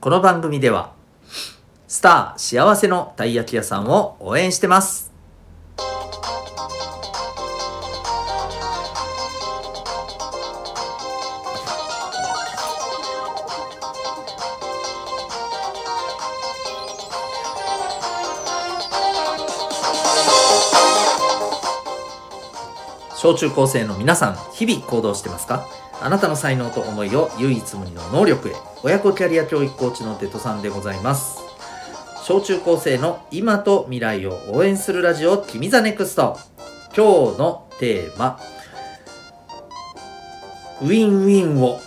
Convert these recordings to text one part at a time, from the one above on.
この番組ではスター幸せのたい焼き屋さんを応援してます。小中高生の皆さん日々行動してますか？あなたの才能と思いを唯一無二の能力へ。親子キャリア教育コーチのデトさんでございます。小中高生の今と未来を応援するラジオ君ザネクスト。今日のテーマウィンウィンを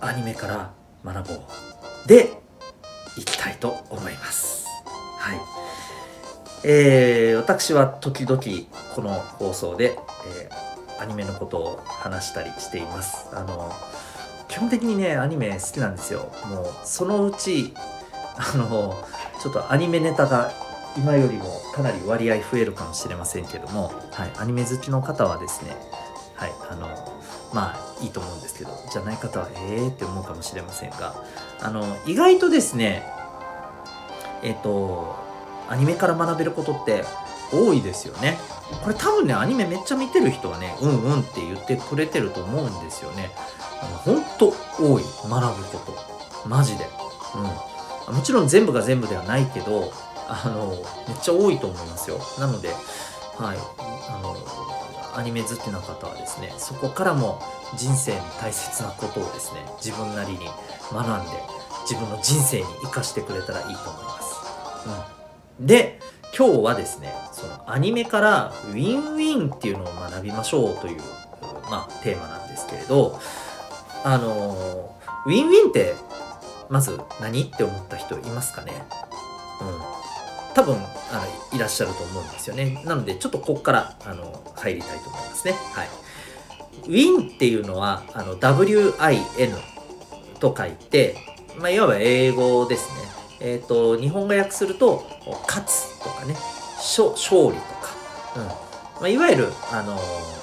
アニメから学ぼう。でいきたいと思います。はい。えー、私は時々この放送で、えーアニメのことを話したりしています。あの基本的にねアニメ好きなんですよ。もうそのうちあのちょっとアニメネタが今よりもかなり割合増えるかもしれませんけども、はい、アニメ好きの方はですねはいあのまあいいと思うんですけどじゃない方はええ、って思うかもしれませんがあの意外とですねえっ、とアニメから学べることって多いですよね。これ多分ねアニメめっちゃ見てる人はねうんうんって言ってくれてると思うんですよね。あのほんと多い。学ぶこと。マジで。うん。もちろん全部が全部ではないけどあのめっちゃ多いと思いますよ。なのではい。あのアニメ好きな方はですねそこからも人生に大切なことをですね自分なりに学んで自分の人生に生かしてくれたらいいと思います、うん、で今日はですねそのアニメからウィンウィンっていうのを学びましょうという、まあ、テーマなんですけれどあのウィンウィンってまず何って思った人いますかね？うん。多分あのいらっしゃると思うんですよね。なのでちょっとここからあの入りたいと思いますね。はい。ウィンっていうのはあの WIN と書いて、まあ、いわば英語ですね。えっ、ー、と、日本語訳すると、勝つ。とかね、勝利とか、うん。まあ、いわゆる、あの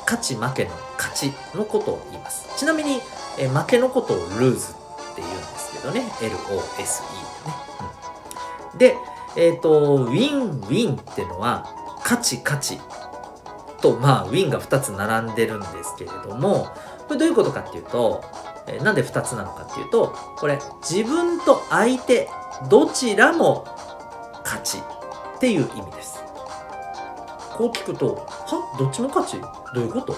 勝ち負けの勝ちのことを言います。ちなみに、えー、負けのことをルーズって言うんですけどね、LOSE でね。うん、で、えっ、ー、と、ウィンウィンっていうのは、勝ち勝ちと、まあ、ウィンが2つ並んでるんですけれども、これどういうことかっていうと、えー、なんで2つなのかっていうと、これ、自分と相手どちらも勝ちっていう意味です。こう聞くと、は？どっちも勝ちどういうこと？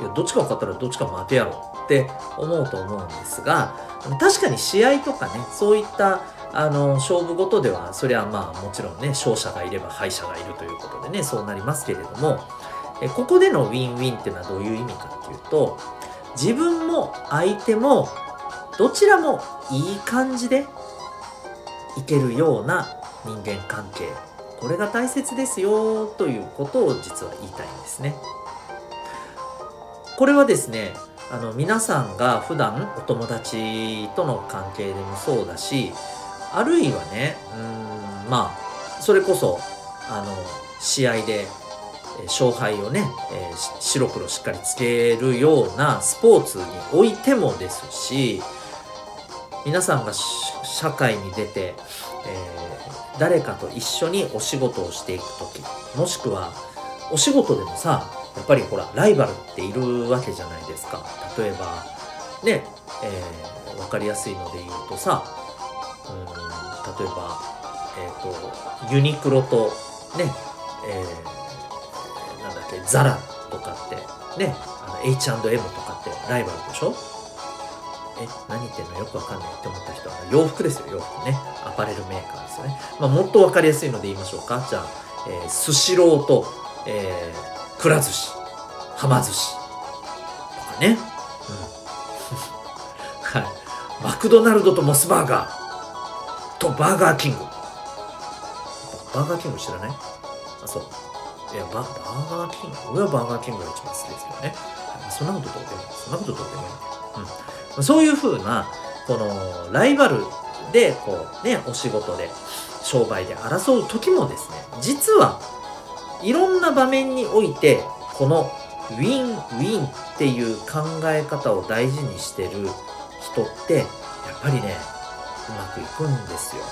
いや、どっちか勝ったらどっちか負けやろって思うと思うんですが、確かに試合とかね、そういったあの勝負事では、それはまあもちろんね、勝者がいれば敗者がいるということでね、そうなりますけれども、えここでのウィンウィンっていうのはどういう意味かっていうと、自分も相手もどちらもいい感じでいけるような人間関係これが大切ですよということを実は言いたいんですね。これはですねあの皆さんが普段お友達との関係でもそうだしあるいはねうんまあそれこそあの試合で勝敗をね、えー、白黒しっかりつけるようなスポーツにおいてもですし皆さんが社会に出て、え、誰かと一緒にお仕事をしていく時。もしくはお仕事でもさやっぱりほらライバルっているわけじゃないですか。例えばね、えー、分かりやすいので言うとさうん例えば、えーと、ユニクロとね、えー、なんだっけザラとかってねあの H&M とかってライバルでしょ？え何言ってんのよくわかんないって思った人は洋服ですよ洋服ね。アパレルメーカーですよね、まあ、もっと分かりやすいので言いましょうか。じゃあ、え、スシローと、えー、くら寿司はま寿司。とかね、うん、はい。マクドナルドとモスバーガー。とバーガーキング。バーガーキング知らない？あそう。いやババーガーキング？俺はバーガーキングが一番好きですけどね。そんなことどうでもいい。そんなことどうでもいい。うんそういうふうなこのライバルでこうねお仕事で商売で争う時もですね実はいろんな場面においてこのウィンウィンっていう考え方を大事にしてる人ってやっぱりねうまくいくんですよ。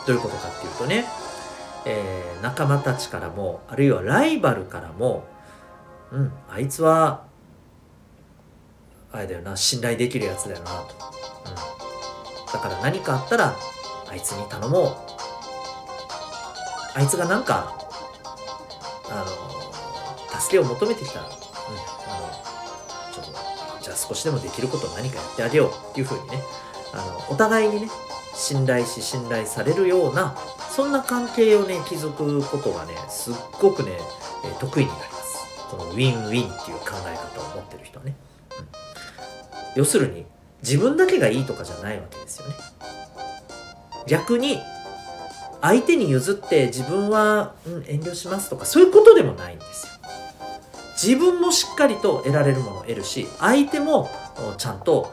うん、どういうことかっていうとね、えー、仲間たちからもあるいはライバルからもうんあいつはあれだよな信頼できるやつだよなと、うん、だから何かあったらあいつに頼もう。あいつがなんかあの助けを求めてきたら、うん、あのちょっとじゃあ少しでもできることを何かやってあげようっていうふうにね。あのお互いにね信頼し信頼されるようなそんな関係をね築くことがねすっごくね、得意になります。このウィンウィンっていう考え方を持ってる人はね、要するに自分だけがいいとかじゃないわけですよね。逆に相手に譲って自分は、うん、遠慮しますとかそういうことでもないんですよ。自分もしっかりと得られるものを得るし相手もちゃんと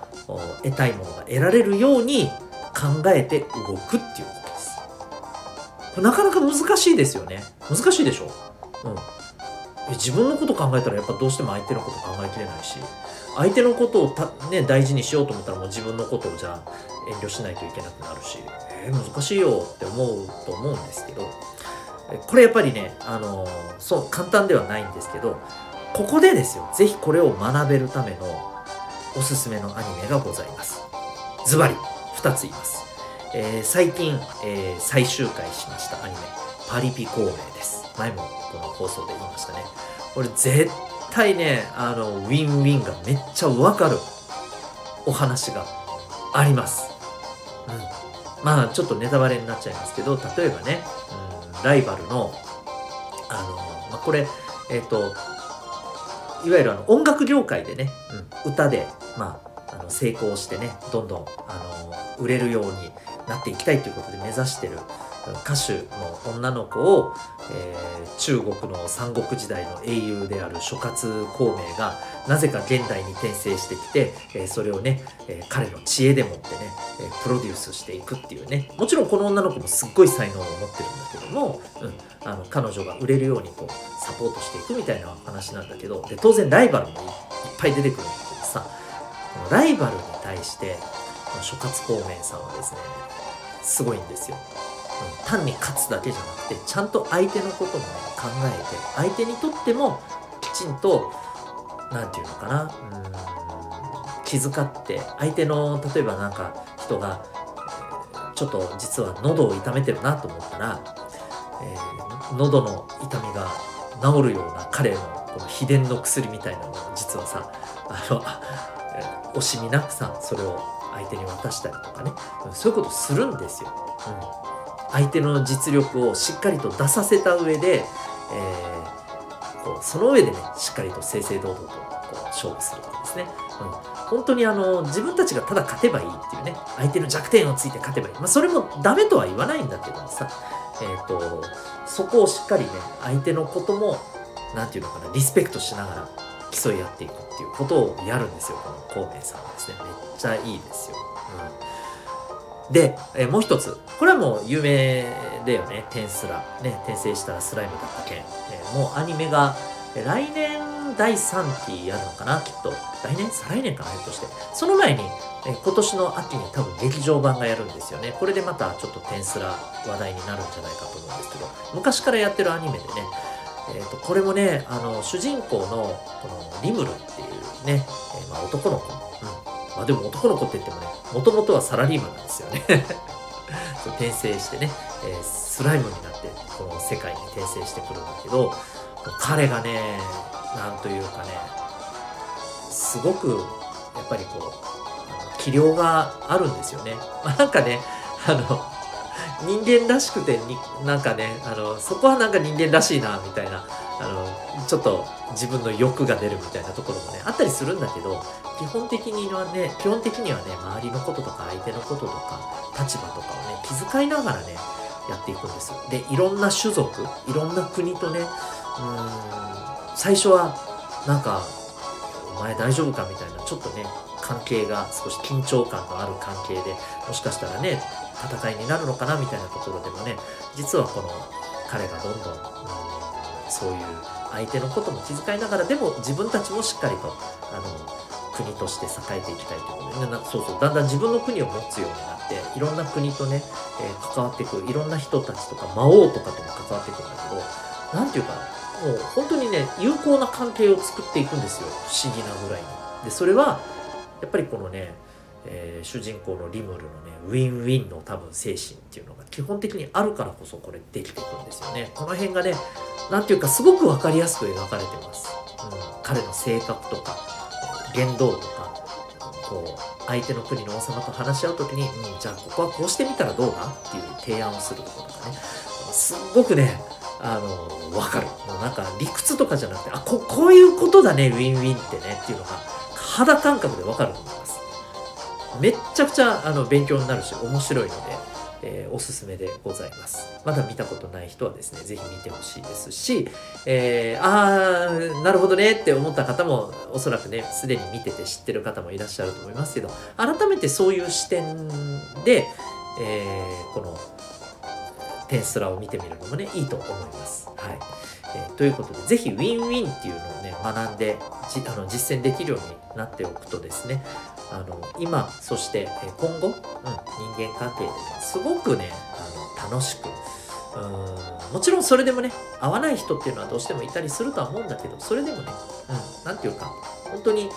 得たいものが得られるように考えて動くっていうことです。これなかなか難しいですよね。難しいでしょ？うん。自分のこと考えたらやっぱどうしても相手のこと考えきれないし相手のことをた、ね、大事にしようと思ったらもう自分のことをじゃあ遠慮しないといけなくなるし、えー、難しいよって思うと思うんですけどこれやっぱりね、あの、そう簡単ではないんですけどここでですよ是非これを学べるためのおすすめのアニメがございます。ズバリ2つ言います、えー、最近、えー、最終回しましたアニメパリピ孔明です。前もこの放送で言いましたね。これ絶対ねあのウィンウィンがめっちゃわかる。お話があります。うん。まあちょっとネタバレになっちゃいますけど例えばね、うん、ライバルのあの、まあ、これえっ、ー、といわゆるあの音楽業界でね、うん、歌で、まあ、あの成功してねどんどんあの売れるようになっていきたいということで目指してる歌手の女の子を、えー、中国の三国時代の英雄である諸葛孔明がなぜか現代に転生してきて、えー、それをね、えー、彼の知恵でもってね、えプロデュースしていくっていうねもちろんこの女の子もすっごい才能を持ってるんだけども、うん、あの彼女が売れるようにこうサポートしていくみたいな話なんだけどで当然ライバルもいっぱい出てくるんだけどさライバルに対して諸葛孔明さんはですねすごいんですよ。単に勝つだけじゃなくてちゃんと相手のこともね考えて相手にとってもきちんと何て言うのかなうん気遣って相手の例えばなんか人がちょっと実は喉を痛めてるなと思ったら、えー、喉の痛みが治るような彼のこの秘伝の薬みたいなのを実はさあの惜しみなくさそれを相手に渡したりとかねそういうことするんですよ。うん相手の実力をしっかりと出させた上で、えー、こうその上でねしっかりと正々堂々とこう勝負するとかですね、うん、本当にあの自分たちがただ勝てばいいっていうね相手の弱点をついて勝てばいい、まあ、それもダメとは言わないんだけどもさ、えーと、そこをしっかりね相手のことも何て言うのかなリスペクトしながら競い合っていくっていうことをやるんですよこの孔明さんはですね。めっちゃいいですよ。うん。で、えー、もう一つ。これはもう有名だよね。テンスラ。ね、転生したらスライムだった件。えー、もうアニメが、えー、来年第3期やるのかなきっと。来年？再来年かなひょっとして。その前に、えー、今年の秋に多分劇場版がやるんですよね。これでまたちょっとテンスラ話題になるんじゃないかと思うんですけど、昔からやってるアニメでね、えーと、これもねあの主人公のこのリムルっていうね、えー、まあ、男の子、うんまあでも男の子って言ってもね、もともとはサラリーマンなんですよね 転生してね、えー、スライムになってこの世界に転生してくるんだけど、彼がね、なんというかね、すごくやっぱりこう、器量があるんですよね。まあ、なんかね、あの、人間らしくてになんかねあのそこはなんか人間らしいなみたいなあのちょっと自分の欲が出るみたいなところもねあったりするんだけど基本的にはね基本的にはね周りのこととか相手のこととか立場とかをね気遣いながらねやっていくんですよ。でいろんな種族いろんな国とねうん最初はなんかお前大丈夫かみたいなちょっとね関係が少し緊張感のある関係でもしかしたらね戦いになるのかなみたいなところでもね実はこの彼がどんどん、うん、そういう相手のことも気遣いながらでも自分たちもしっかりとあの国として栄えていきたいということで、ね、そうそうだんだん自分の国を持つようになっていろんな国とね、えー、関わっていくいろんな人たちとか魔王とかとも関わっていくんだけど何て言うかもう本当にね有効な関係を作っていくんですよ不思議なぐらいに。でそれはやっぱりこのねえー、主人公のリムルのねウィンウィンの多分精神っていうのが基本的にあるからこそこれできていくんですよね。この辺がね何ていうかすごく分かりやすく描かれてます、うん、彼の性格とか言動とかこう相手の国の王様と話し合う時に、うん、じゃあここはこうしてみたらどうだっていう提案をするところとかね。すっごくねあの分かる。もうなんか理屈とかじゃなくてあここういうことだねウィンウィンってねっていうのが肌感覚で分かると思います。めっちゃくちゃあの勉強になるし面白いので、えー、おすすめでございます。まだ見たことない人はですね、ぜひ見てほしいですし、えー、あー、なるほどねって思った方もおそらくね、すでに見てて知ってる方もいらっしゃると思いますけど、改めてそういう視点で、えー、このテンスラを見てみるのもね、いいと思います。はい。えー、ということで、ぜひウィンウィンっていうのをね、学んでじあの実践できるようになっておくとですね、あの今そして今後、うん、人間関係ですごくねあの楽しくうんもちろんそれでもね合わない人っていうのはどうしてもいたりするとは思うんだけどそれでもね何、うん、て言うか本当に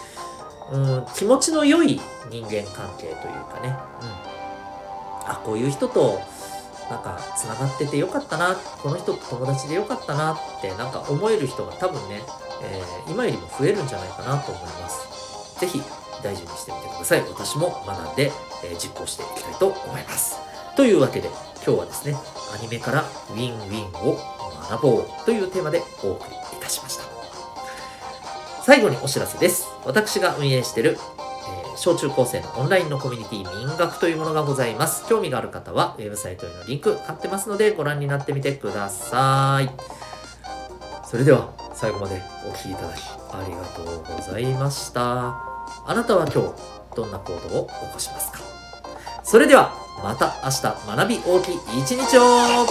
うん気持ちの良い人間関係というかね、うん、あこういう人となんかつながっててよかったなこの人と友達でよかったなってなんか思える人が多分ね、えー、今よりも増えるんじゃないかなと思います。是非大事にしてみてください。私も学んで、え、実行していきたいと思います。というわけで、今日はですね、アニメからウィンウィンを学ぼうというテーマでお送りいたしました。最後にお知らせです。私が運営している、えー、小中高生のオンラインのコミュニティ民学というものがございます。興味がある方は、ウェブサイトへのリンク貼ってますので、ご覧になってみてください。それでは、最後までお聴きいただきありがとうございました。あなたは今日どんな行動を起こしますか？それではまた明日学び大きい一日を。